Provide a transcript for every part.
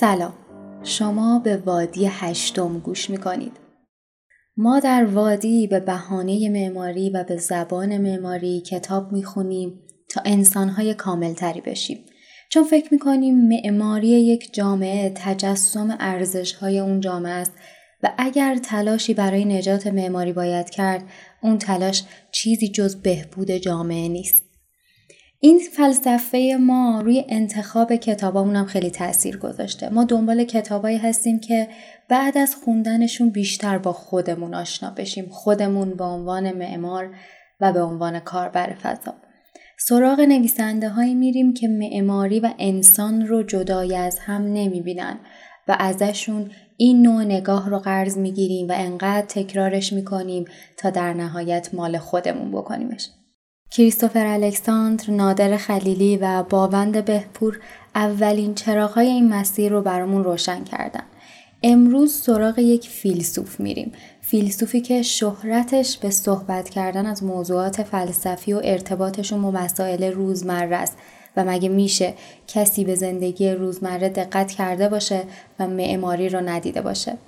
سلام. شما به وادی هشتم گوش می‌کنید. ما در وادی به بهانه معماری و به زبان معماری کتاب می‌خونیم تا انسانهای کاملتری بشیم. چون فکر می‌کنیم معماری یک جامعه تجسم ارزشهای اون جامعه است و اگر تلاشی برای نجات معماری باید کرد اون تلاش چیزی جز بهبود جامعه نیست. این فلسفه ما روی انتخاب کتابامون هم خیلی تاثیر گذاشته. ما دنبال کتابایی هستیم که بعد از خوندنشون بیشتر با خودمون آشنا بشیم. خودمون به عنوان معمار و به عنوان کاربر فضا. سراغ نویسنده هایی میریم که معماری و انسان رو جدای از هم نمی‌بینن و ازشون این نوع نگاه رو قرض می‌گیریم و انقدر تکرارش می‌کنیم تا در نهایت مال خودمون بکنیمش. کریستوفر الکساندر، نادر خلیلی و باوند بهپور اولین چراغهای این مسیر رو برامون روشن کردن. امروز سراغ یک فیلسوف میریم. فیلسوفی که شهرتش به صحبت کردن از موضوعات فلسفی و ارتباطشون با مسائل روزمره است و مگه میشه کسی به زندگی روزمره دقت کرده باشه و معماری رو ندیده باشه.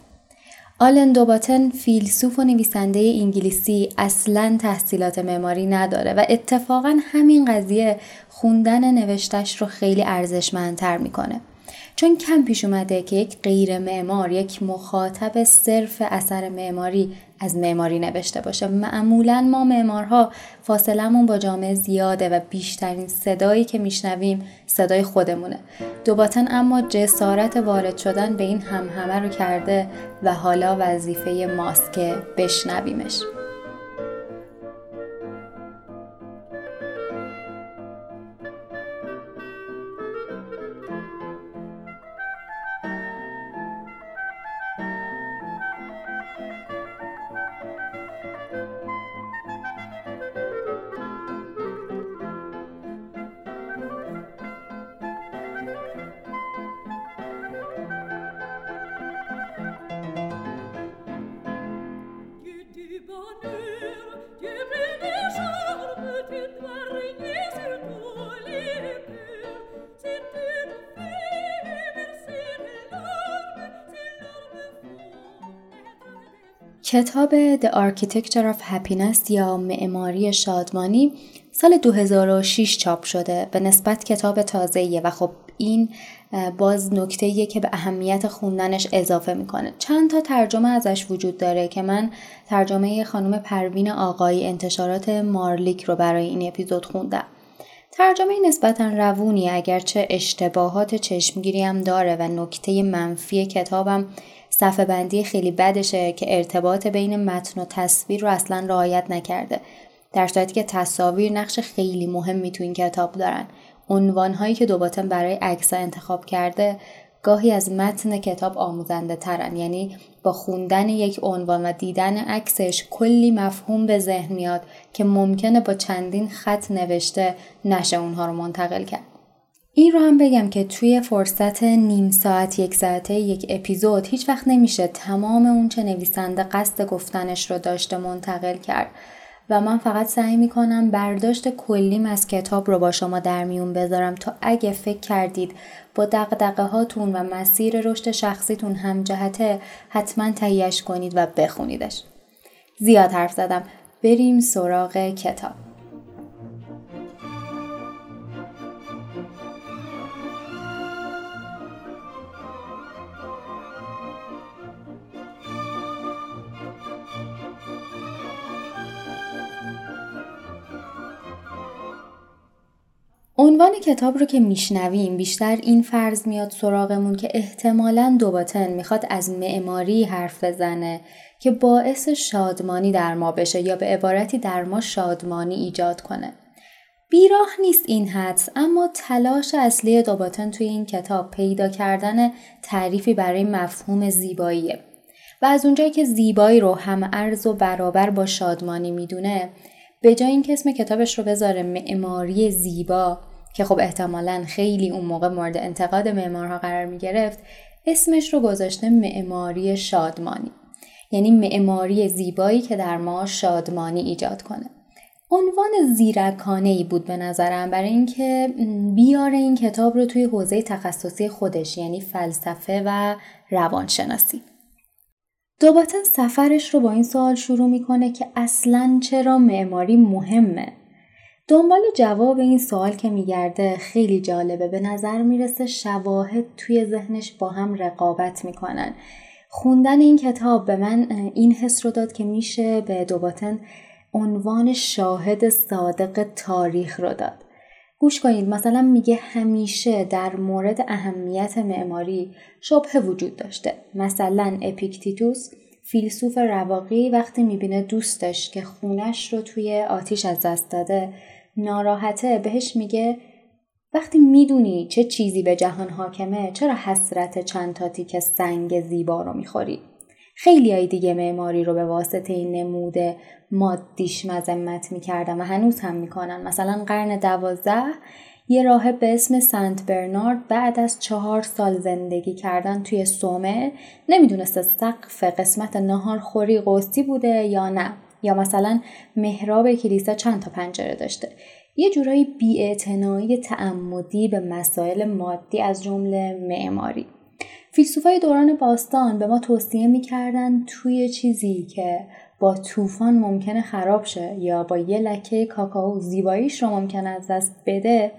آلن دوباتن فیلسوف و نویسنده انگلیسی اصلا تحصیلات معماری نداره و اتفاقا همین قضیه خوندن نوشتش رو خیلی ارزشمندتر می‌کنه. چون کم پیش اومده که یک غیر معمار یک مخاطب صرف اثر معماری از معماری نوشته باشه. معمولا ما معمارها فاصلمون با جامعه زیاده و بیشترین صدایی که میشنویم صدای خودمونه. دوباتن اما جسارت وارد شدن به این همهمه رو کرده و حالا وظیفه ماست که بشنویمش. کتاب The Architecture of Happiness یا معماری شادمانی سال 2006 چاپ شده. به نسبت کتاب تازهیه و خب این باز نکته که به اهمیت خوندنش اضافه می‌کنه. چند تا ترجمه ازش وجود داره که من ترجمه خانم پروین آقایی انتشارات مارلیک رو برای این اپیزود خوندم. ترجمه نسبتا روونی اگرچه اشتباهات چشمگیری هم داره و نکته منفی کتابم صفحه بندی خیلی بدشه که ارتباط بین متن و تصویر رو اصلا رعایت نکرده. در صورتی که تصاویر نقش خیلی مهمی تو این کتاب دارن. عنوان هایی که دوباتن برای عکس انتخاب کرده گاهی از متن کتاب آموزنده ترن. یعنی با خوندن یک عنوان و دیدن عکسش کلی مفهوم به ذهن میاد که ممکنه با چندین خط نوشته نشه اونها رو منتقل کرد. این رو هم بگم که توی فرصت نیم ساعت یک ساعته یک اپیزود هیچ وقت نمیشه تمام اون چه نویسنده قصد گفتنش رو داشته منتقل کرد و من فقط سعی می‌کنم برداشت کلیم از کتاب رو با شما در میون بذارم تا اگه فکر کردید با دقدقه هاتون و مسیر رشد شخصیتون هم جهته حتما تهیهش کنید و بخونیدش. زیاد حرف زدم بریم سراغ کتاب. عنوان کتاب رو که میشنویم بیشتر این فرض میاد سراغمون که احتمالا دوباتن می‌خواد از معماری حرف بزنه که باعث شادمانی در ما بشه یا به عبارتی در ما شادمانی ایجاد کنه. بیراه نیست این حدس اما تلاش اصلی دوباتن توی این کتاب پیدا کردن تعریفی برای مفهوم زیباییه و از اونجایی که زیبایی رو هم ارز و برابر با شادمانی می‌دونه به جای اینکه اسم کتابش رو بذاره معماری زیبا که خب احتمالا خیلی اون موقع مورد انتقاد معمارها قرار می گرفت اسمش رو گذاشته معماری شادمانی. یعنی معماری زیبایی که در ما شادمانی ایجاد کنه. عنوان زیرکانه ای بود به نظرم برای اینکه بیاره این کتاب رو توی حوزه تخصصی خودش یعنی فلسفه و روانشناسی. دوباتن سفرش رو با این سوال شروع می‌کنه که اصلا چرا معماری مهمه؟ دنبال جواب این سوال که میگرده خیلی جالبه. به نظر می‌رسه شواهد توی ذهنش با هم رقابت می‌کنن. خوندن این کتاب به من این حس رو داد که میشه به دوباتن عنوان شاهد صادق تاریخ رو داد. گوش کنید مثلا میگه همیشه در مورد اهمیت معماری شبه وجود داشته. مثلا اپیکتیتوس فیلسوف رواقی وقتی می‌بینه دوستش که خونش رو توی آتیش از دست داده ناراحته بهش میگه وقتی می‌دونی چه چیزی به جهان حاکمه چرا حسرت چند تا تیک سنگ زیبا رو می‌خوری؟ خیلی های دیگه معماری رو به واسطه این نموده مادیش مذمت می‌کردن و هنوز هم می‌کنن. مثلا قرن دوازده یه راهب به اسم سنت برنارد بعد از چهار سال زندگی کردن توی سومه نمی‌دونسته سقف قسمت نهار خوری قوسی بوده یا نه یا مثلا محراب کلیسا چند تا پنجره داشته. یه جورایی بیاعتنایی تعمدی به مسائل مادی از جمله معماری. فیلسوفای دوران باستان به ما توصیه می‌کردن توی چیزی که با طوفان ممکنه خراب شه یا با یه لکه کاکائو زیباییش رو ممکنه از دست بده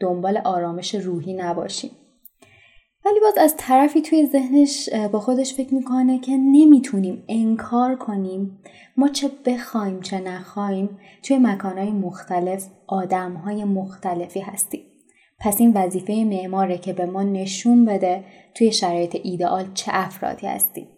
دنبال آرامش روحی نباشیم. ولی باز از طرفی توی ذهنش با خودش فکر می‌کنه که نمی‌تونیم انکار کنیم. ما چه بخوایم چه نخوایم توی مکانهای مختلف آدمهای مختلفی هستیم. پس این وظیفه معماره که به ما نشون بده توی شرایط ایدئال چه افرادی هستیم.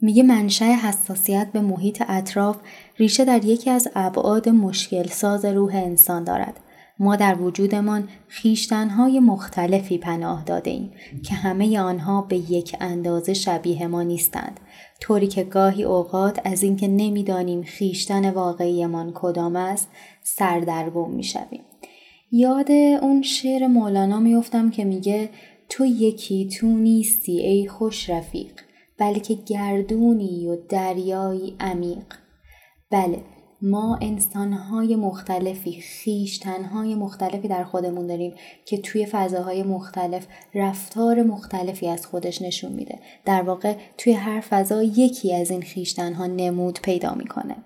میگه منشأ حساسیت به محیط اطراف ریشه در یکی از ابعاد مشکل ساز روح انسان دارد. ما در وجودمان خیشتنهای مختلفی پناه داده ایم که همه آنها به یک اندازه شبیه ما نیستند. طوری که گاهی اوقات از اینکه نمی‌دانیم خیشتن واقعیمان کدام است سردرگم می‌شویم. یاد اون شعر مولانا میفتم که میگه تو یکی تو نیستی ای خوش رفیق بلکه گردونی و دریایی عمیق. بله ما انسانهای مختلفی خیشتنهای مختلفی در خودمون داریم که توی فضاهای مختلف رفتار مختلفی از خودش نشون میده. در واقع توی هر فضا یکی از این خیشتنها نمود پیدا می‌کنه.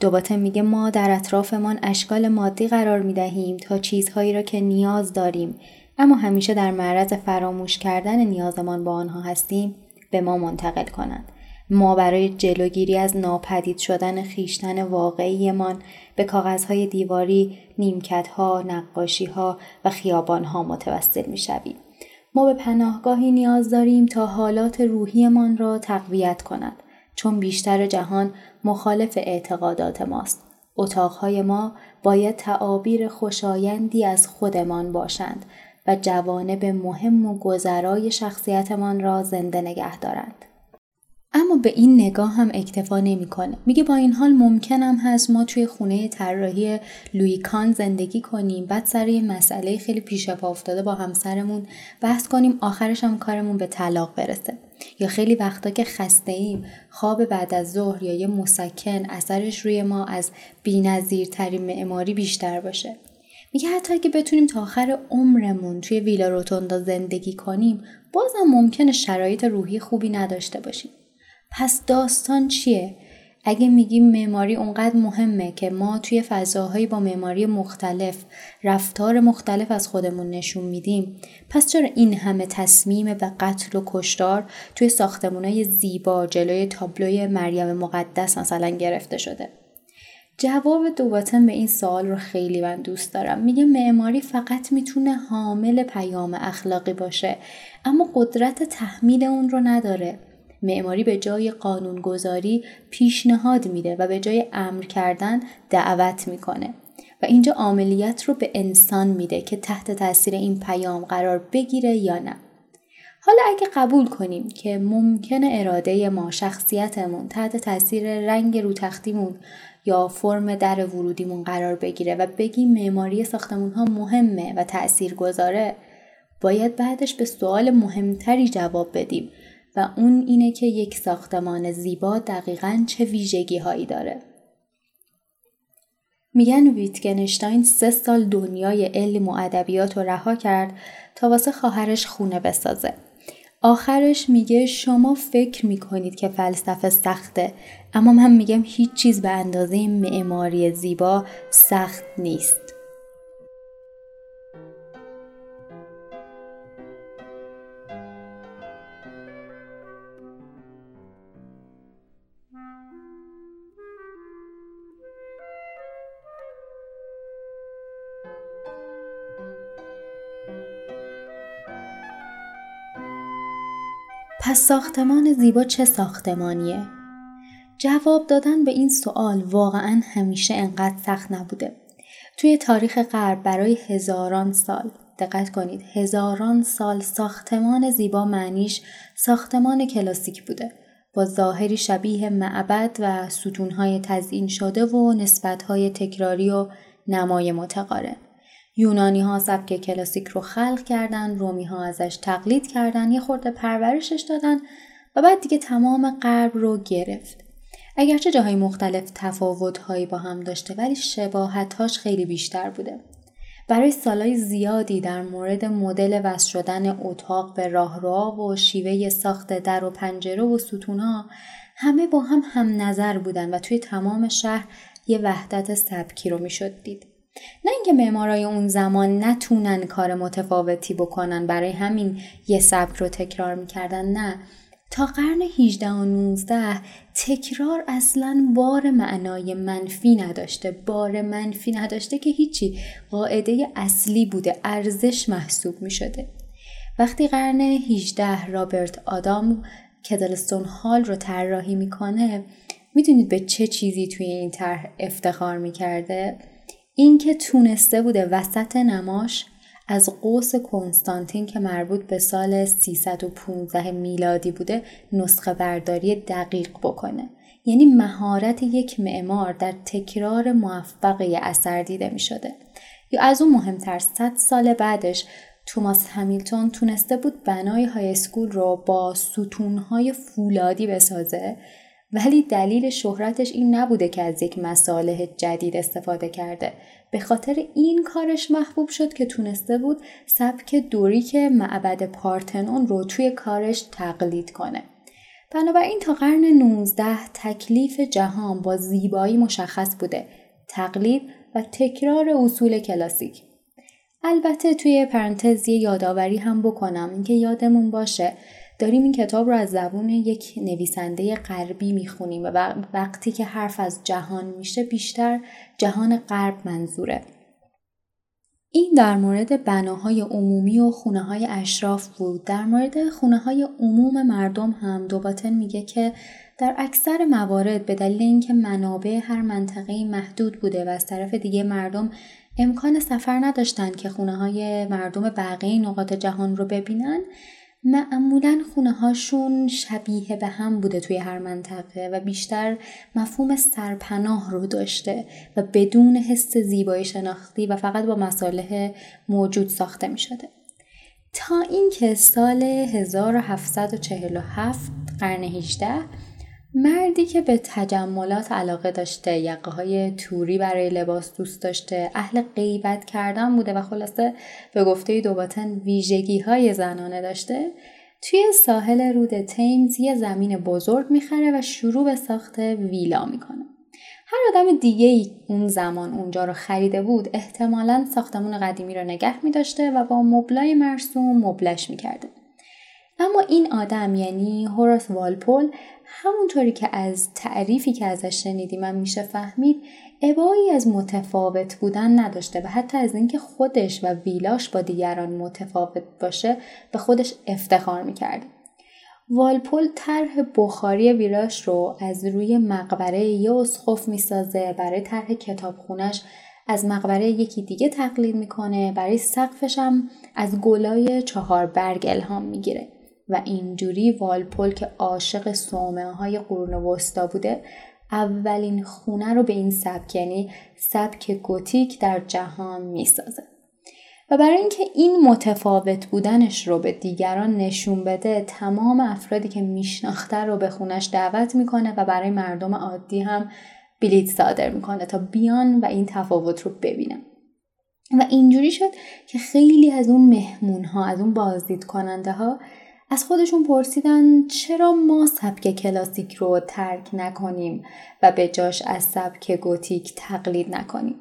دوباره میگه ما در اطرافمان اشکال مادی قرار می‌دهیم تا چیزهایی را که نیاز داریم. اما همیشه در معرض فراموش کردن نیازمان با آنها هستیم به ما منتقل کنند. ما برای جلوگیری از ناپدید شدن خیشتن واقعیمان به کاغذهای دیواری، نیمکتها، نقاشیها و خیابانها متوسل می‌شویم. ما به پناهگاهی نیاز داریم تا حالات روحیمان را تقویت کند چون بیشتر جهان مخالف اعتقادات ماست. اتاقهای ما باید تعابیر خوشایندی از خودمان باشند و جوانب مهم و گذرای شخصیتمان را زنده نگه دارند. اما به این نگاه هم اکتفا نمی‌کنه. میگه با این حال ممکنم هست ما توی خونه طراحی لوی کان زندگی کنیم. بعد سر یه مسئله خیلی پیش پا افتاده با همسرمون بحث کنیم آخرش هم کارمون به طلاق برسه. یا خیلی وقتا که خسته ایم خواب بعد از ظهر یا یه مسکن اثرش روی ما از بی‌نظیرترین معماری بیشتر باشه. میگه حتی اگه بتونیم تا آخر عمرمون توی ویلا روتوندا زندگی کنیم بازم ممکنه شرایط روحی خوبی نداشته باشیم. پس داستان چیه؟ اگه میگیم معماری اونقدر مهمه که ما توی فضاهایی با معماری مختلف رفتار مختلف از خودمون نشون میدیم. پس چرا این همه تصمیم به قتل و کشتار توی ساختمونای زیبا جلوی تابلوی مریم مقدس مثلا گرفته شده؟ جواب دوباتن به این سوال رو خیلی من دوست دارم. میگه معماری فقط می‌تونه حامل پیام اخلاقی باشه اما قدرت تحمیل اون رو نداره. معماری به جای قانونگذاری پیشنهاد میده و به جای امر کردن دعوت می‌کنه. و اینجا عملیت رو به انسان میده که تحت تاثیر این پیام قرار بگیره یا نه. حالا اگه قبول کنیم که ممکنه اراده ما شخصیتمون تحت تاثیر رنگ رو تختیمون یا فرم در ورودیمون قرار بگیره و بگیم معماری ساختمون ها مهمه و تأثیر گذاره باید بعدش به سوال مهمتری جواب بدیم. و اون اینه که یک ساختمان زیبا دقیقا چه ویژگی هایی داره. میگن ویتگنشتاین سه سال دنیای علم و ادبیات رو رها کرد تا واسه خواهرش خونه بسازه. آخرش میگه شما فکر می‌کنید که فلسفه سخته اما من میگم هیچ چیز به اندازه معماری زیبا سخت نیست. پس ساختمان زیبا چه ساختمانیه؟ جواب دادن به این سوال واقعا همیشه انقدر سخت نبوده. توی تاریخ غرب برای هزاران سال دقت کنید هزاران سال ساختمان زیبا معنیش ساختمان کلاسیک بوده با ظاهری شبیه معبد و ستونهای تزیین شده و نسبتهای تکراری و نمای متقارن. یونانی ها سبک کلاسیک رو خلق کردن رومی ها ازش تقلید کردن یه خورده پرورشش دادن و بعد دیگه تمام غرب رو گرفت اگرچه جاهای مختلف تفاوت هایی با هم داشته ولی شباهتهاش خیلی بیشتر بوده برای سالهای زیادی در مورد مدل وصل شدن اتاق به راهرو و شیوه ساخت در و پنجره و ستونها همه با هم هم نظر بودن و توی تمام شهر یه وحدت سبکی رو می‌شد دید. نه اینکه معمارای اون زمان نتونن کار متفاوتی بکنن برای همین یه سبک رو تکرار می‌کردن. نه. تا قرن 18 و 19 تکرار اصلا بار معنای منفی نداشته. بار منفی نداشته که هیچی. قاعده اصلی بوده. ارزش محسوب می شده وقتی قرن 18 رابرت آدام کدلستون هال رو طراحی می‌کنه می‌دونید به چه چیزی توی این طرح افتخار می‌کرده؟ اینکه تونسته بوده وسط نماش از قوس کنستانتین که مربوط به سال 315 میلادی بوده نسخه برداری دقیق بکنه. یعنی مهارت یک معمار در تکرار موفق اثر دیده می شده یا از اون مهمتر 100 سال بعدش توماس همیلتون تونسته بود بنای های اسکول رو با ستونهای فولادی بسازه ولی دلیل شهرتش این نبوده که از یک مساله جدید استفاده کرده. به خاطر این کارش محبوب شد که تونسته بود سبک دوریک معبد پارتنون رو توی کارش تقلید کنه. بنابراین تا قرن 19 تکلیف جهان با زیبایی مشخص بوده. تقلید و تکرار اصول کلاسیک. البته توی پرانتز یادآوری هم بکنم اینکه یادمون باشه داریم این کتاب رو از زبون یک نویسنده غربی می‌خونیم و وقتی که حرف از جهان میشه بیشتر جهان غرب منظوره. این در مورد بناهای عمومی و خونه های اشراف بود. در مورد خونه های عموم مردم هم دوباتن میگه که در اکثر موارد به دلیل اینکه منابع هر منطقه محدود بوده و از طرف دیگه مردم امکان سفر نداشتند که خونه های مردم بقیه نقاط جهان رو ببینن معمولا خونه هاشون شبیه به هم بوده توی هر منطقه و بیشتر مفهوم سرپناه رو داشته و بدون حس زیبایی شناختی و فقط با مصالح موجود ساخته می شده. تا اینکه سال 1747 قرن 18 مردی که به تجملات علاقه داشته یقه های توری برای لباس دوست داشته اهل غیبت کردن بوده و خلاصه به گفته دوباتن ویژگی های زنانه داشته توی ساحل رود تیمز یه زمین بزرگ می‌خره و شروع به ساخت ویلا می‌کنه. هر آدم دیگه ای اون زمان اونجا رو خریده بود احتمالا ساختمون قدیمی رو نگه میداشته و با مبلای مرسوم مبلش می‌کرده. اما این آدم یعنی هوراس والپول همونطوری که از تعریفی که ازش شنیدیم من میشه فهمید ابایی از متفاوت بودن نداشته و حتی از اینکه خودش و ویلاش با دیگران متفاوت باشه به خودش افتخار می‌کرد. والپول طرح بخاری ویلاش رو از روی مقبره یه اسخف می‌سازه برای طرح کتابخونش از مقبره یکی دیگه تقلید می‌کنه برای سقفش هم از گلای چهار برگ الهام می‌گیره و اینجوری والپول که عاشق صومعه های قرون وسطا بوده اولین خونه رو به این سبک یعنی سبک گوتیک در جهان می‌سازه. و برای اینکه این متفاوت بودنش رو به دیگران نشون بده تمام افرادی که میشناخته رو به خونش دعوت می‌کنه و برای مردم عادی هم بلیت صادر می‌کنه تا بیان و این تفاوت رو ببینن. و اینجوری شد که خیلی از اون مهمون ها از اون بازدید کننده ها از خودشون پرسیدن چرا ما سبک کلاسیک رو ترک نکنیم و به جاش از سبک گوتیک تقلید نکنیم.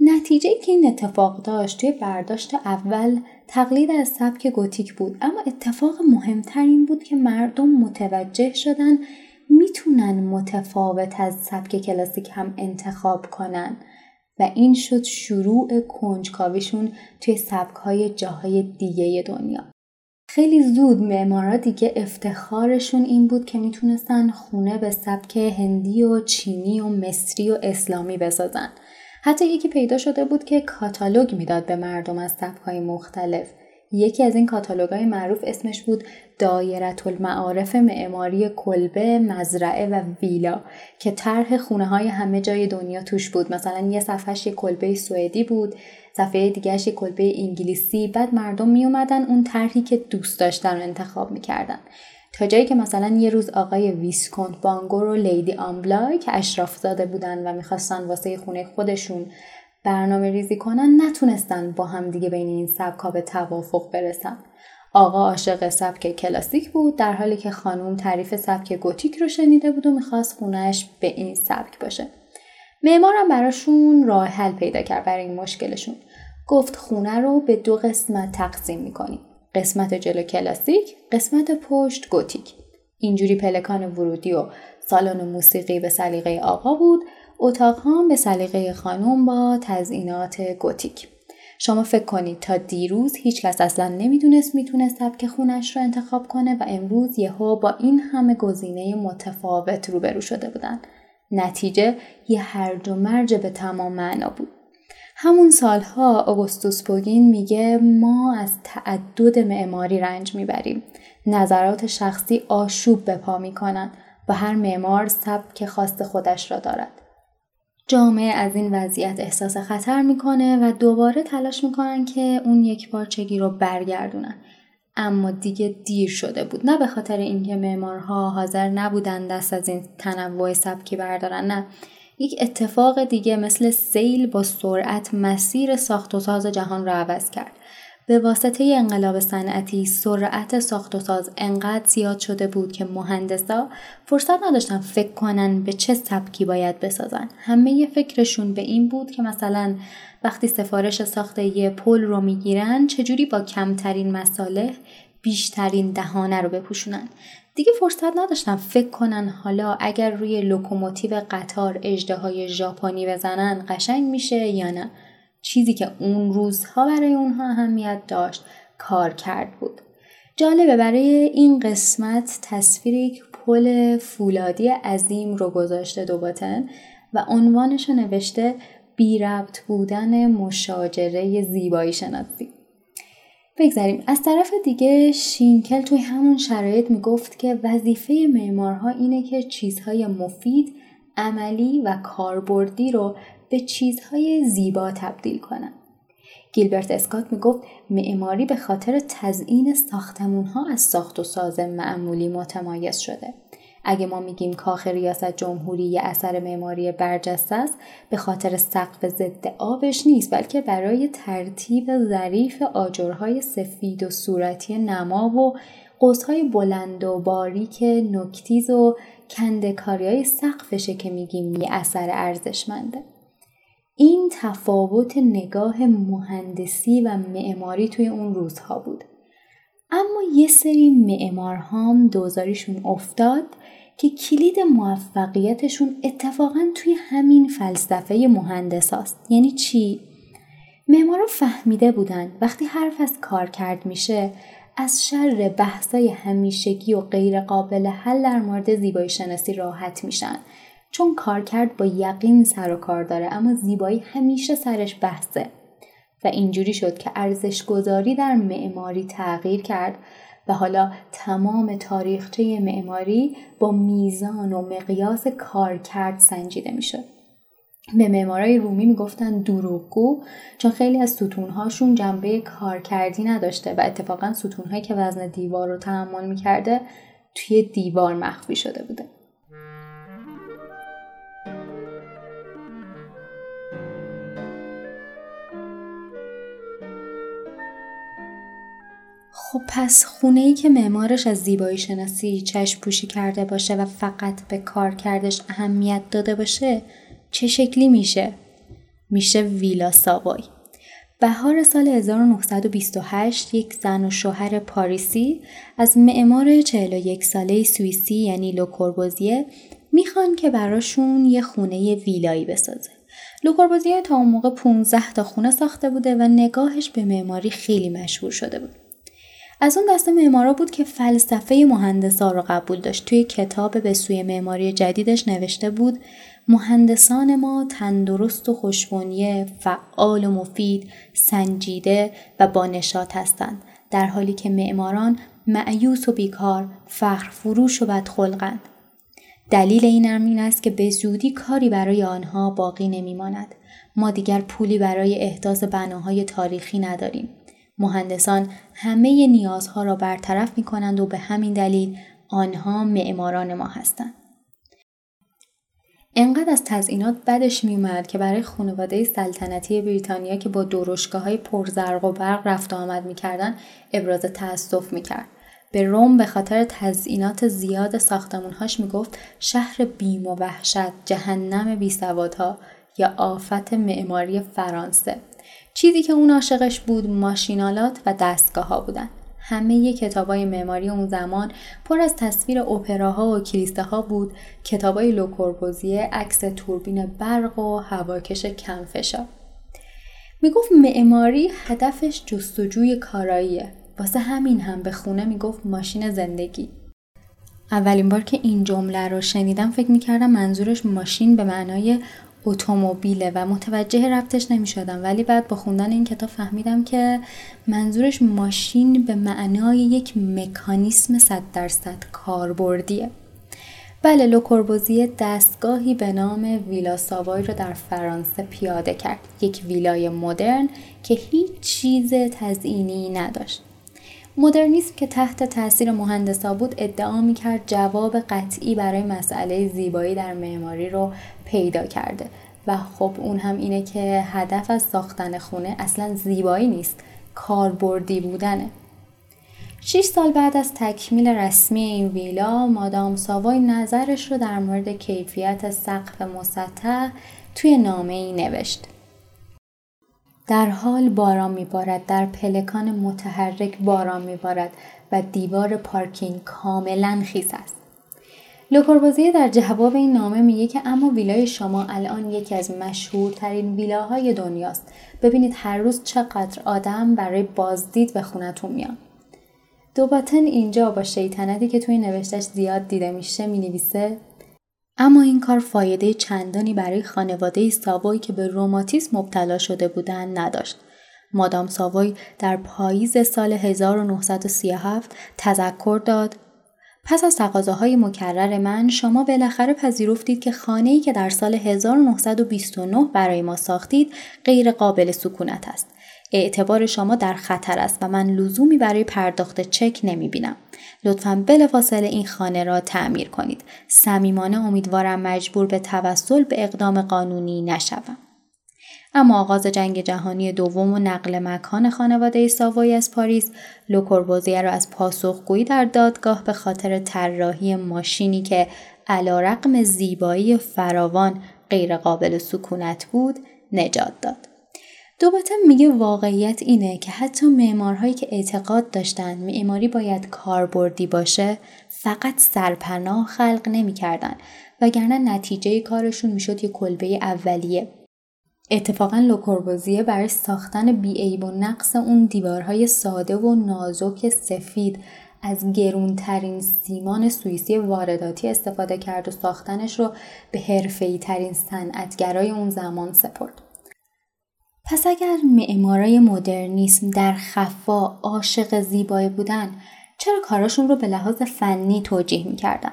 نتیجه که این اتفاق داشت توی برداشت اول تقلید از سبک گوتیک بود اما اتفاق مهمتر این بود که مردم متوجه شدن می‌تونن متفاوت از سبک کلاسیک هم انتخاب کنن و این شد شروع کنجکاویشون توی سبک های جاهای دیگه دنیا. خیلی زود معمارا دیگه افتخارشون این بود که می‌تونستن خونه به سبک هندی و چینی و مصری و اسلامی بسازن. حتی یکی پیدا شده بود که کاتالوگ می‌داد به مردم از سبکهای مختلف. یکی از این کاتالوگای معروف اسمش بود دایرة المعارف معماری کلبه، مزرعه و ویلا که طرح خونه های همه جای دنیا توش بود. مثلا یه صفحش یه کلبه سوئدی بود، صفحه دیگرش یک کلبه انگلیسی بعد مردم می اومدن اون طرحی که دوست داشتن رو انتخاب می‌کردن تا جایی که مثلا یه روز آقای ویسکونت بانگور و لیدی آمبلای که اشراف زاده بودن و می‌خواستن واسه خونه خودشون برنامه ریزی کنن نتونستن با هم دیگه بین این سبک به توافق برسن. آقا عاشق سبک کلاسیک بود در حالی که خانوم تعریف سبک گوتیک رو شنیده بود و می‌خواست خونهش به این سبک باشه. معمارم براشون راه حل پیدا کرد برای این مشکلشون گفت خونه رو به دو قسمت تقسیم می‌کنیم قسمت جلو کلاسیک قسمت پشت گوتیک اینجوری پلکان ورودی و سالن موسیقی به سلیقه آقا بود اتاق هم به سلیقه خانم با تزئینات گوتیک شما فکر کنید تا دیروز هیچکس اصلا نمی‌دونست می‌تونه سبک خونش رو انتخاب کنه و امروز یهو با این همه گزینه متفاوت روبرو شده بودن نتیجه یه هرج و مرج به تمام معنا بود. همون سالها آگوستوس پوگین میگه ما از تعدد معماری رنج می‌بریم. نظرات شخصی آشوب به پا می‌کنن و هر معمار سبک خواست خودش را دارد. جامعه از این وضعیت احساس خطر می‌کنه و دوباره تلاش می‌کنن که اون یک پارچگی رو برگردونن. اما دیگه دیر شده بود. نه به خاطر اینکه معمارها حاضر نبودن دست از این تنوع سبکی بردارن نه. یک اتفاق دیگه مثل سیل با سرعت مسیر ساخت و ساز جهان را عوض کرد. به واسطه انقلاب صنعتی سرعت ساخت و ساز انقدر زیاد شده بود که مهندسا فرصت نداشتن فکر کنن به چه سبکی باید بسازن. همه فکرشون به این بود که مثلا وقتی سفارش ساخت یه پل رو می‌گیرن چجوری با کمترین مصالح بیشترین دهانه رو بپوشونن؟ دیگه فرصت نداشتن فکر کنن حالا اگر روی لوکوموتیو قطار های ژاپنی بزنن قشنگ میشه یا نه. چیزی که اون روزها برای اونها اهمیت داشت کار کرد بود. جالبه برای این قسمت تصویر یک پل فولادی عظیم رو گذاشته دوباتن و عنوانش رو نوشته بی ربط بودن مشاجره زیبایی شناسی. بگذاریم. از طرف دیگه شینکل توی همون شرایط می‌گفت که وظیفه معمارها اینه که چیزهای مفید عملی و کاربردی رو به چیزهای زیبا تبدیل کنن گیلبرت اسکات می‌گفت معماری به خاطر تزئین ساختمونها از ساخت و ساز معمولی متمایز شده. اگه ما میگیم کاخ ریاست جمهوری یه اثر معماری برجسته است به خاطر سقف ضد آبش نیست بلکه برای ترتیب ظریف آجرهای سفید و صورتی نما و قوسهای بلند و باریک نکتیز و کندکاری های سقفشه که میگیم یه اثر ارزشمنده. این تفاوت نگاه مهندسی و معماری توی اون روزها بود اما یه سری معمارهام دوزاریشون افتاد که کلید موفقیتشون اتفاقا توی همین فلسفه مهندس هاست. یعنی چی؟ معمارا فهمیده بودن وقتی حرف از کار کرد میشه از شر بحثای همیشگی و غیر قابل حل در مورد زیبایی شناسی راحت میشن چون کار کرد با یقین سر و کار داره اما زیبایی همیشه سرش بحثه و اینجوری شد که ارزش گذاری در معماری تغییر کرد و حالا تمام تاریخچه معماری با میزان و مقیاس کارکرد سنجیده می‌شد. به معمارای رومی می‌گفتن دروغگو چون خیلی از ستونهاشون جنبه کارکردی نداشته و اتفاقا ستونهایی که وزن دیوار رو تحمل می‌کرده توی دیوار مخفی شده بوده. خب پس خونه ای که معمارش از زیبایی شناسی چشم پوشی کرده باشه و فقط به کار کردش اهمیت داده باشه چه شکلی میشه؟ میشه ویلا ساوای. بهار سال 1928 یک زن و شوهر پاریسی از معمار 41 ساله سوئیسی یعنی لوکوربوزیه می‌خوان که براشون یه خونه ویلایی بسازه. لوکوربوزیه تا اون موقع 15 تا خونه ساخته بوده و نگاهش به معماری خیلی مشهور شده بود. از اون دسته معمارا بود که فلسفه مهندسا رو قبول داشت. توی کتاب به سوی معماری جدیدش نوشته بود مهندسان ما تندرست و خوشبنیه، فعال و مفید، سنجیده و با نشاط هستند. در حالی که معماران معیوس و بیکار، فخر فروش و بدخلقند. دلیل این این است که به زودی کاری برای آنها باقی نمیماند. ما دیگر پولی برای احداث بناهای تاریخی نداریم. مهندسان همه نیازها را برطرف می کنند و به همین دلیل آنها معماران ما هستند. انقدر از تزئینات بدش میومد که برای خانواده سلطنتی بریتانیا که با درشگاه های پرزرق و برق رفت و آمد می‌کردن ابراز تأسف می‌کرد. به روم به خاطر تزئینات زیاد ساختمونهاش می‌گفت شهر بیم و وحشت جهنم بیسوادها یا آفت معماری فرانسه چیزی که اون عاشقش بود ماشینالات و دستگاه ها بودن. همه کتابای معماری اون زمان پر از تصویر اپراها و کلیسته ها بود کتابای لوکوربوزیه عکس توربین برق و هواکش کمفشا. می‌گفت معماری هدفش جستجوی کاراییه. واسه همین هم به خونه می‌گفت ماشین زندگی. اولین بار که این جمله رو شنیدم فکر می‌کردم منظورش ماشین به معنای اتومبیله و متوجه ربطش نمی شدم ولی بعد با خوندن این کتاب فهمیدم که منظورش ماشین به معنای یک مکانیسم صد درصد کاربردیه. بله لوکوربوزیه دستگاهی به نام ویلا ساوای رو در فرانسه پیاده کرد. یک ویلای مدرن که هیچ چیز تزئینی نداشت. مدرنیسم که تحت تاثیر مهندسا بود ادعا می‌کرد جواب قطعی برای مسئله زیبایی در معماری رو پیدا کرده. و خب اون هم اینه که هدف از ساختن خونه اصلا زیبایی نیست کاربردی بودنه. شیش سال بعد از تکمیل رسمی این ویلا مادام ساوای نظرش رو در مورد کیفیت سقف مسطح توی نامه ای نوشت. در حال باران میبارد در پلکان متحرک باران میبارد و دیوار پارکینگ کاملا خیس است. لوکوربوزیه در جواب این نامه میگه که اما ویلای شما الان یکی از مشهورترین ویلاهای دنیاست. ببینید هر روز چقدر آدم برای بازدید به خونتون میان. دوباتن اینجا با شیطنتی که توی نوشتش زیاد دیده میشه می‌نویسه اما این کار فایده چندانی برای خانواده ساوای که به روماتیسم مبتلا شده بودند نداشت. مادام ساوای در پاییز سال 1937 تذکر داد پس از تقاضاهای مکرر من شما بالاخره پذیرفتید که خانه‌ای که در سال 1929 برای ما ساختید غیر قابل سکونت است. اعتبار شما در خطر است و من لزومی برای پرداخت چک نمی بینم. لطفا بلافاصله این خانه را تعمیر کنید. صمیمانه امیدوارم مجبور به توسل به اقدام قانونی نشوم. اما آغاز جنگ جهانی دوم و نقل مکان خانواده ساوای از پاریس لوکوربوزیه را از پاسخگویی در دادگاه به خاطر طراحی ماشینی که علا رقم زیبایی فراوان غیرقابل سکونت بود نجات داد. دوباره میگه واقعیت اینه که حتی معمارهایی که اعتقاد داشتن معماری باید کاربردی باشه فقط سرپناه خلق نمی‌کردن وگرنه نتیجه کارشون می‌شد یه کلبه اولیه اتفاقا لوکوربوزیه برای ساختن بیعیب و نقص اون دیوارهای ساده و نازک سفید از گرونترین سیمان سوئیسی وارداتی استفاده کرد و ساختنش رو به حرفه‌ای ترین صنعتگرای اون زمان سپرد. پس اگر معمارای مدرنیسم در خفا عاشق زیبایی بودن چرا کاراشون رو به لحاظ فنی توجیه می‌کردن؟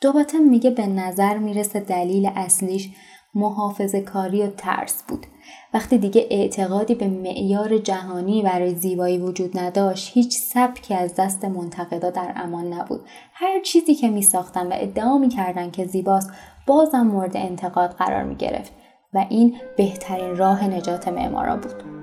دوباتم میگه به نظر می‌رسه دلیل اصلیش محافظ کاری و ترس بود. وقتی دیگه اعتقادی به معیار جهانی برای زیبایی وجود نداشت هیچ سبکی از دست منتقدا در امان نبود هر چیزی که می ساختن و ادعا می کردن که زیباست بازم مورد انتقاد قرار می گرفت و این بهترین راه نجات معمارا بود.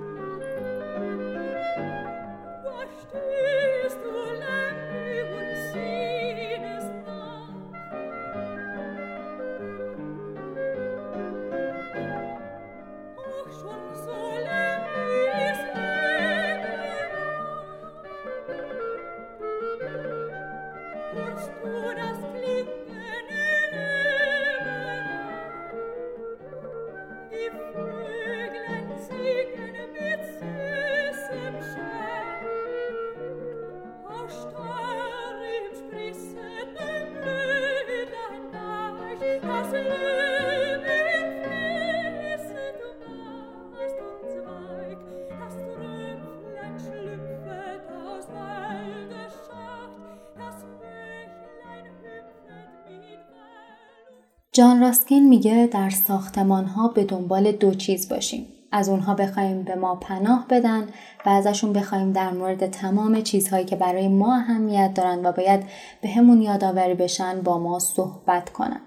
جان راسکین میگه در ساختمان ها به دنبال دو چیز باشیم. از اونها بخوایم به ما پناه بدن و ازشون بخوایم در مورد تمام چیزهایی که برای ما اهمیت دارن و باید به همون یادآوری بشن با ما صحبت کنن.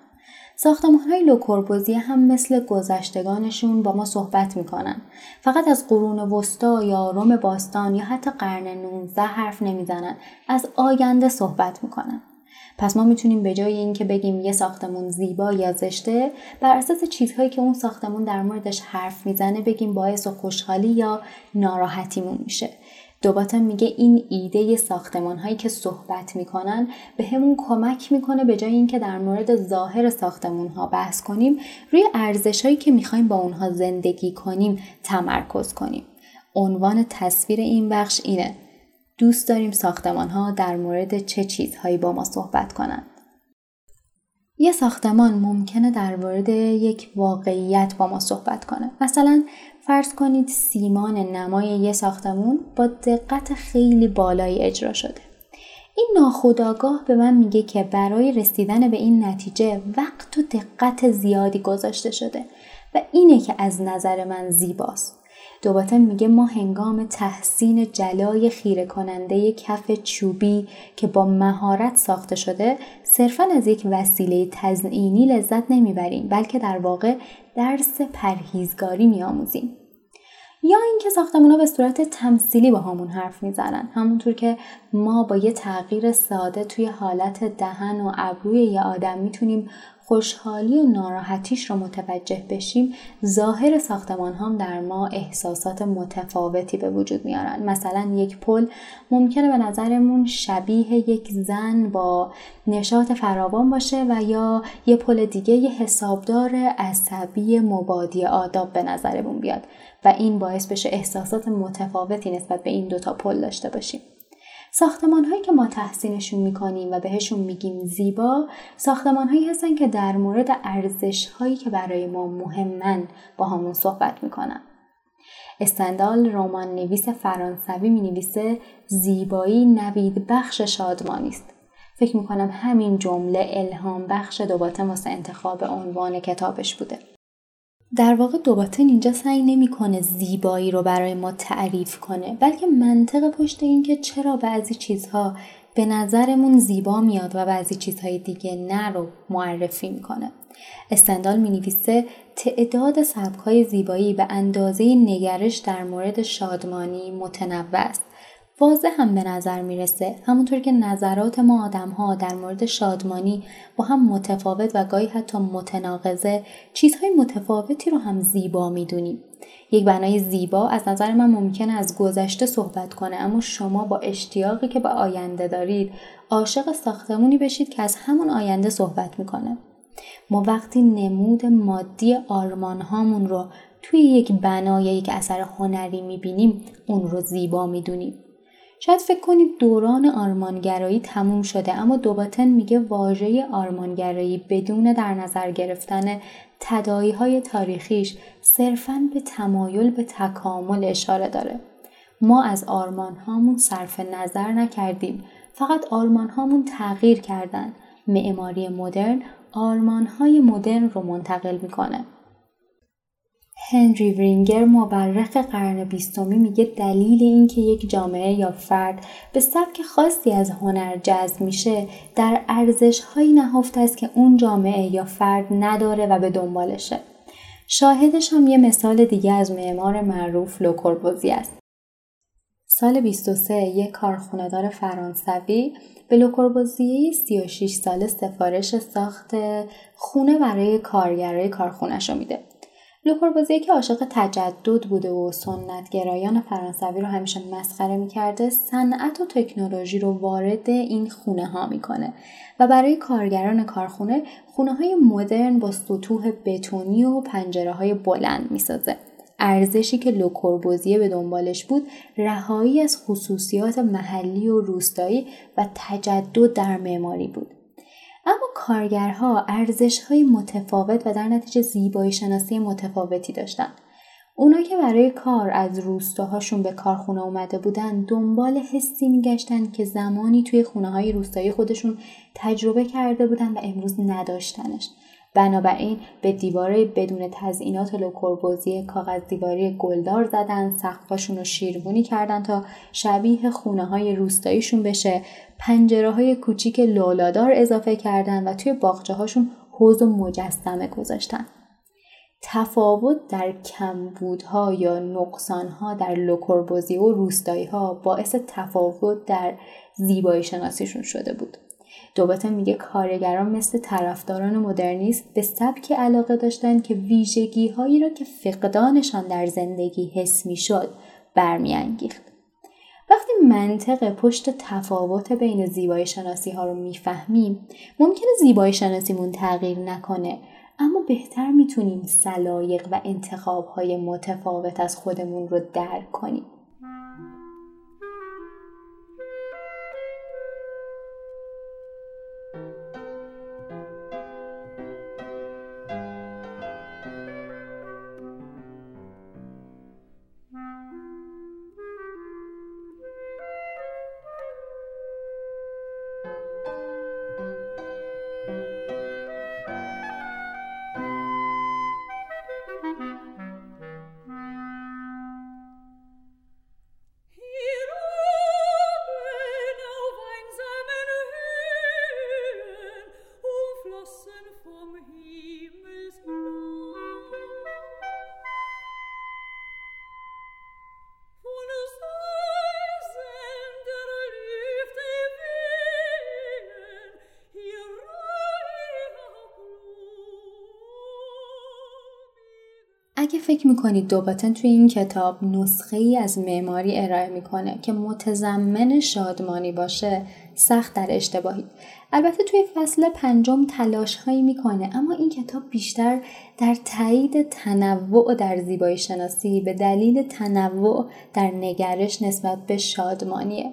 ساختمان های لوکوربوزی هم مثل گذشتگانشون با ما صحبت می‌کنن. فقط از قرون وسطا یا روم باستان یا حتی قرن 19 حرف نمی‌زنن. از آینده صحبت می‌کنن. پس ما می‌تونیم به جای اینکه بگیم یه ساختمون زیبا یا زشته بر اساس چیزهایی که اون ساختمون در موردش حرف می‌زنه بگیم باعث و خوشحالی یا ناراحتیمون میشه. دوباره میگه این ایده ساختمان هایی که صحبت می‌کنن به همون کمک می‌کنه به جای اینکه در مورد ظاهر ساختمون ها بحث کنیم روی ارزش هایی که می‌خوایم با اونها زندگی کنیم تمرکز کنیم. عنوان تصویر این بخش اینه دوست داریم ساختمان ها در مورد چه چیزهایی با ما صحبت کنند. یه ساختمان ممکنه در مورد یک واقعیت با ما صحبت کنه. مثلا فرض کنید سیمان نمای یه ساختمون با دقت خیلی بالایی اجرا شده. این ناخودآگاه به من میگه که برای رسیدن به این نتیجه وقت و دقت زیادی گذاشته شده و اینه که از نظر من زیباست. دوباره میگه ما هنگام تحسین جلای خیره کننده کف چوبی که با مهارت ساخته شده صرفا از یک وسیله تزئینی لذت نمی‌بریم بلکه در واقع درس پرهیزگاری میآموزیم. یا اینکه ها به صورت تمثیلی با همون حرف می‌زنن. همونطور که ما با یه تغییر ساده توی حالت دهن و ابروی یه آدم می‌تونیم خوشحالی و ناراحتیش رو متوجه بشیم ظاهر ساختمان هم در ما احساسات متفاوتی به وجود میارن. مثلا یک پل ممکنه به نظرمون شبیه یک زن با نشاط فراوان باشه و یا یه پل دیگه یه حسابدار عصبی مبادی آداب به نظرمون بیاد و این باعث بشه احساسات متفاوتی نسبت به این دوتا پل داشته باشیم. ساختمان هایی که ما تحسینشون می‌کنیم و بهشون میگیم زیبا ساختمان هایی هستن که در مورد ارزش هایی که برای ما مهمن با همون صحبت می‌کنن. استندال رمان نویس فرانسوی می نویسه زیبایی نوید بخش شادمانی است. فکر می‌کنم همین جمله الهام بخش دوباره واسه انتخاب عنوان کتابش بوده. در واقع دوباتن اینجا سعی نمی‌کنه زیبایی رو برای ما تعریف کنه بلکه منطق پشت این که چرا بعضی چیزها به نظرمون زیبا میاد و بعضی چیزهای دیگه نه رو معرفی می‌کنه. استندال می نویسه تعداد سبکهای زیبایی به اندازه نگرش در مورد شادمانی متنوع است. واضح هم به نظر می‌رسه. همونطور که نظرات ما آدم ها در مورد شادمانی با هم متفاوت و گاهی حتی متناقضه چیزهای متفاوتی رو هم زیبا می‌دونیم. یک بنای زیبا از نظر من ممکنه از گذشته صحبت کنه اما شما با اشتیاقی که به آینده دارید عاشق ساختمونی بشید که از همون آینده صحبت می‌کنه. ما وقتی نمود مادی آرمان هامون رو توی یک بنا یا یک اثر هنری می‌بینیم اون رو زیبا می‌دونیم. شاید فکر کنید دوران آرمانگرایی تموم شده اما دوباتن میگه واژه آرمانگرایی بدون در نظر گرفتن تدایی های تاریخیش صرفا به تمایل به تکامل اشاره داره. ما از آرمان هامون صرف نظر نکردیم فقط آرمان هامون تغییر کردن. معماری مدرن آرمان های مدرن رو منتقل می‌کنه. هنری ورینگر مورخ قرن بیستمی میگه دلیل اینکه یک جامعه یا فرد به سبک خاصی از هنر جذب میشه در ارزش هایی نهفته است که اون جامعه یا فرد نداره و به دنبالشه. شاهدش هم یه مثال دیگه از معمار معروف لوکوربوزی است. سال 23 یک کارخونهدار فرانسوی به لوکوربوزیه 36 ساله سفارش ساخت خونه برای کارگرای کارخونش رو میده. لوکوربوزیه که عاشق تجدد بوده و سنت گرایان فرانسوی رو همیشه مسخره می‌کرده صنعت و تکنولوژی رو وارد این خونه ها می‌کنه و برای کارگران کارخونه خونه های مدرن با سطوح بتونی و پنجره های بلند می‌سازه. ارزشی که لوکوربوزیه به دنبالش بود رهایی از خصوصیات محلی و روستایی و تجدد در معماری بود. اما کارگرها ارزش های متفاوت و در نتیجه زیبایی شناسی متفاوتی داشتن. اونا که برای کار از روستاهاشون به کارخونه اومده بودن دنبال حسی میگشتن که زمانی توی خونه های روستایی خودشون تجربه کرده بودن و امروز نداشتنش. بنابراین به دیواره بدون تزئینات لوکوربوزی کاغذ دیواری گلدار زدن سقفاشون رو شیربونی کردن تا شبیه خونه های روستاییشون بشه پنجره های کوچیک لولادار اضافه کردن و توی باغچه هاشون حوض و مجسمه گذاشتن تفاوت در کمبودها یا نقصانها در لوکوربوزی و روستایی ها باعث تفاوت در زیبایی شناسیشون شده بود. دوباره میگه کارگران مثل طرفداران مدرنیست به سبک علاقه داشتند که ویژگی هایی را که فقدانشان در زندگی حس می‌شد برمیانگیخت. وقتی منطق پشت تفاوت بین زیبایی شناسی ها رو می‌فهمیم ممکنه زیبایی شناسیمون تغییر نکنه اما بهتر می‌تونیم سلایق و انتخاب های متفاوت از خودمون رو درک کنیم. اگه فکر می‌کنید دوباتن توی این کتاب نسخه ای از معماری ارائه می‌کنه که متضمن شادمانی باشه سخت در اشتباهی. البته توی فصل پنجم تلاش هایی می‌کنه اما این کتاب بیشتر در تایید تنوع در زیبایی شناسی به دلیل تنوع در نگرش نسبت به شادمانیه.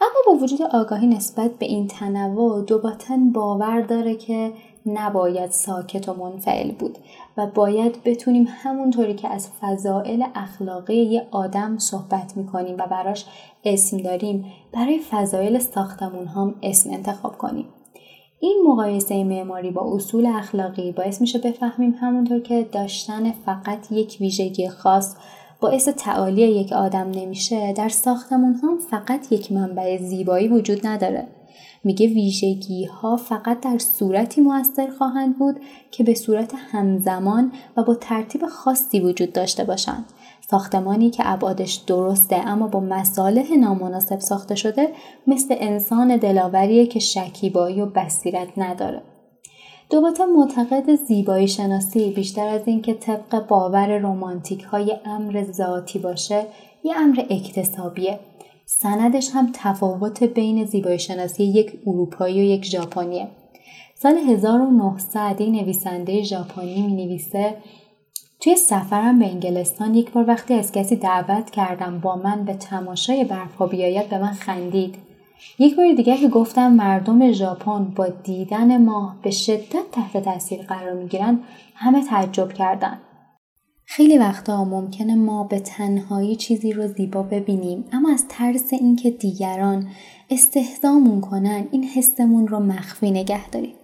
اما با وجود آگاهی نسبت به این تنوع دوباتن باور داره که نباید ساکت و منفعل بود و باید بتونیم همونطوری که از فضائل اخلاقی یه آدم صحبت می‌کنیم و براش اسم داریم برای فضایل ساختمون هم اسم انتخاب کنیم. این مقایسه معماری با اصول اخلاقی باعث میشه بفهمیم همونطور که داشتن فقط یک ویژگی خاص باعث تعالی یک آدم نمیشه در ساختمون هم فقط یک منبع زیبایی وجود نداره. میگه ویژگی ها فقط در صورتی موثر خواهند بود که به صورت همزمان و با ترتیب خاصی وجود داشته باشند. ساختمانی که ابعادش درسته اما با مصالح نامناسب ساخته شده مثل انسان دلاوریه که شکیبایی و بصیرت نداره. دوباره معتقد زیبایی شناسی بیشتر از اینکه طبق باور رومانتیک های امر ذاتی باشه یه امر اکتسابیه سندش هم تفاوت بین زیبایی شناسی یک اروپایی و یک ژاپنیه. سال 1900 نویسنده ژاپنی می نویسه توی سفرم به انگلستان یک بار وقتی از کسی دعوت کردم با من به تماشای برفها بیاید به من خندید. یک بار دیگه که گفتم مردم ژاپن با دیدن ماه به شدت تحت تاثیر قرار می‌گیرند همه تعجب کردند خیلی وقتا ممکنه ما به تنهایی چیزی رو زیبا ببینیم اما از ترس اینکه دیگران استهزامون کنن این حسمون رو مخفی نگه داریم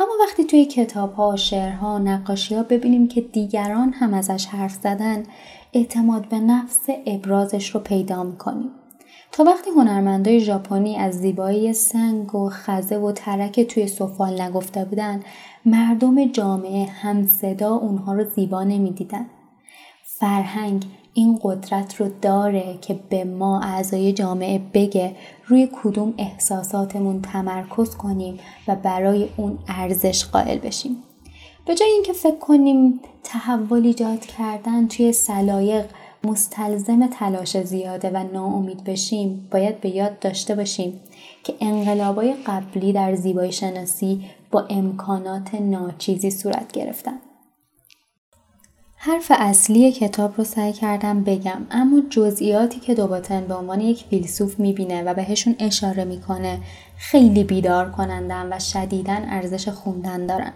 اما وقتی توی کتاب ها، شعرها، نقاشی ها ببینیم که دیگران هم ازش حرف زدن اعتماد به نفس ابرازش رو پیدا می‌کنیم. تا وقتی هنرمندای ژاپنی از زیبایی سنگ و خزه و ترک توی سفال نگفته بودن مردم جامعه هم صدا اونها رو زیبا نمی‌دیدن فرهنگ این قدرت رو داره که به ما اعضای جامعه بگه روی کدوم احساساتمون تمرکز کنیم و برای اون ارزش قائل بشیم. به جای اینکه فکر کنیم تحول ایجاد کردن توی سلایق مستلزم تلاش زیاده و ناامید بشیم باید به یاد داشته باشیم که انقلابای قبلی در زیبایی شناسی با امکانات ناچیزی صورت گرفتن. حرف اصلی کتاب رو سعی کردم بگم اما جزئیاتی که دوباتن به عنوان یک فیلسوف می‌بینه و بهشون اشاره می‌کنه خیلی بیدار کنندن و شدیدن ارزش خوندن دارن.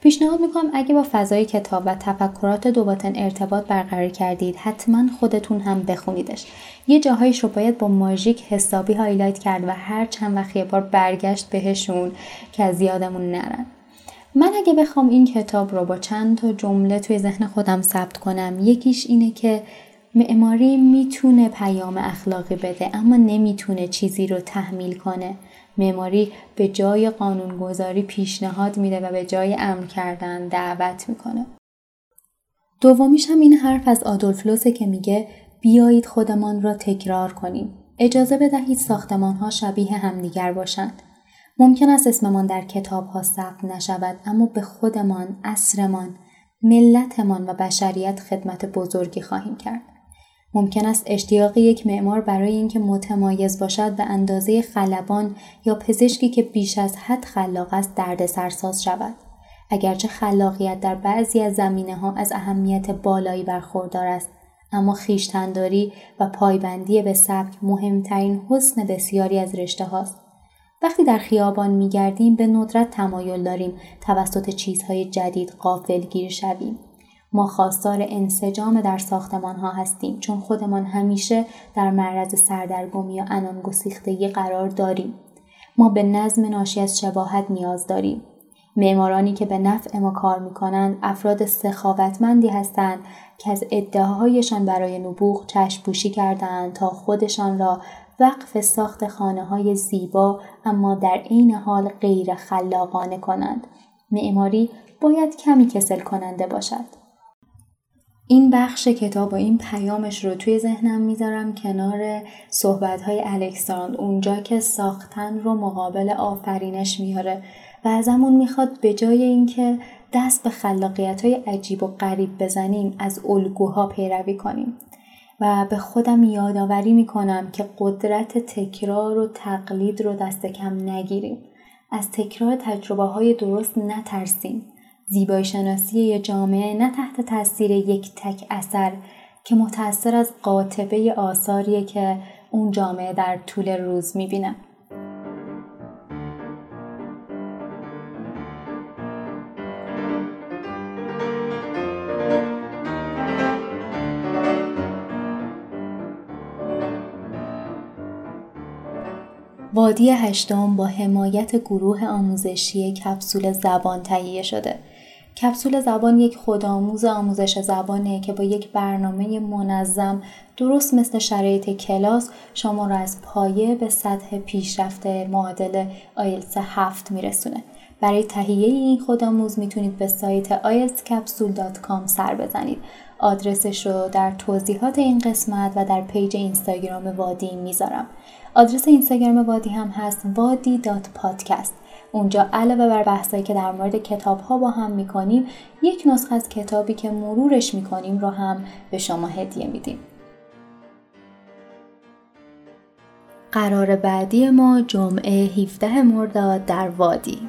پیشنهاد می‌کنم اگه با فضای کتاب و تفکرات دوباتن ارتباط برقرار کردید حتما خودتون هم بخونیدش. یه جاهایش رو باید با ماژیک حسابی هایلایت کرد و هر چند وقت یه بار برگشت بهشون که از یادمون نرن. من اگه بخوام این کتاب رو با چند تا جمله توی ذهن خودم ثبت کنم یکیش اینه که معماری می‌تونه پیام اخلاقی بده اما نمی‌تونه چیزی رو تحمیل کنه. معماری به جای قانونگذاری پیشنهاد میده و به جای امر کردن دعوت می‌کنه. دومیش هم این حرف از آدولف که میگه بیایید خودمان را تکرار کنیم. اجازه بدهید ساختمان ها شبیه همدیگر باشند. ممکن است اسممان در کتاب ها ثبت نشود اما به خودمان، عصرمان، ملتمان و بشریت خدمت بزرگی خواهیم کرد. ممکن است اشتیاق یک معمار برای اینکه متمایز باشد به اندازه خلبان یا پزشکی که بیش از حد خلاق است درد سرساز شود. اگرچه خلاقیت در بعضی از زمینه ها از اهمیت بالایی برخوردار است اما خیشتنداری و پایبندی به سبک مهمترین حسن بسیاری از رشته هاست. وقتی در خیابان می گردیم به ندرت تمایل داریم توسط چیزهای جدید گیر شویم. ما خواستار انسجام در ساختمان ها هستیم چون خودمان همیشه در معرض سردرگمی یا انان گسیختگی قرار داریم. ما به نظم ناشی از شباهت نیاز داریم. معمارانی که به نفع ما کار می کنند افراد سخاوتمندی هستند که از ادعاهایشان برای نبوغ چشم پوشی کردند تا خودشان را وقف ساخت خانه های زیبا اما در عین حال غیر خلاقانه کنند. معماری باید کمی کسل کننده باشد. این بخش کتاب و این پیامش رو توی ذهنم می‌ذارم کنار صحبت های الکساندر اونجا که ساختن رو مقابل آفرینش میاره و ازمون می‌خواد به جای اینکه دست به خلاقیت های عجیب و غریب بزنیم از الگوها پیروی کنیم به خودم یادآوری می‌کنم که قدرت تکرار و تقلید رو دست کم نگیریم. از تکرار تجربه های درست نترسیم. زیبایی شناسی یه جامعه نه تحت تاثیر یک تک اثر که متأثر از قاطبه آثاریه که اون جامعه در طول روز می‌بینه وادی هشتم با حمایت گروه آموزشی کپسول زبان تهیه شده. کپسول زبان یک خودآموز آموزش زبانه که با یک برنامه منظم درست مثل شرایط کلاس شما را از پایه به سطح پیشرفته معادل آیلتس هفت میرسونه. برای تهیه این خودآموز می‌تونید به سایت ilscapsule.com سر بزنید. آدرسش رو در توضیحات این قسمت و در پیج اینستاگرام وادی می‌ذارم. آدرس اینستاگرام وادی هم هست وادی dot podcast. اونجا علاوه بر بحثایی که در مورد کتاب ها با هم می‌کنیم یک نسخه از کتابی که مرورش می‌کنیم رو هم به شما هدیه میدیم. قرار بعدی ما جمعه 17 مرداد در وادی.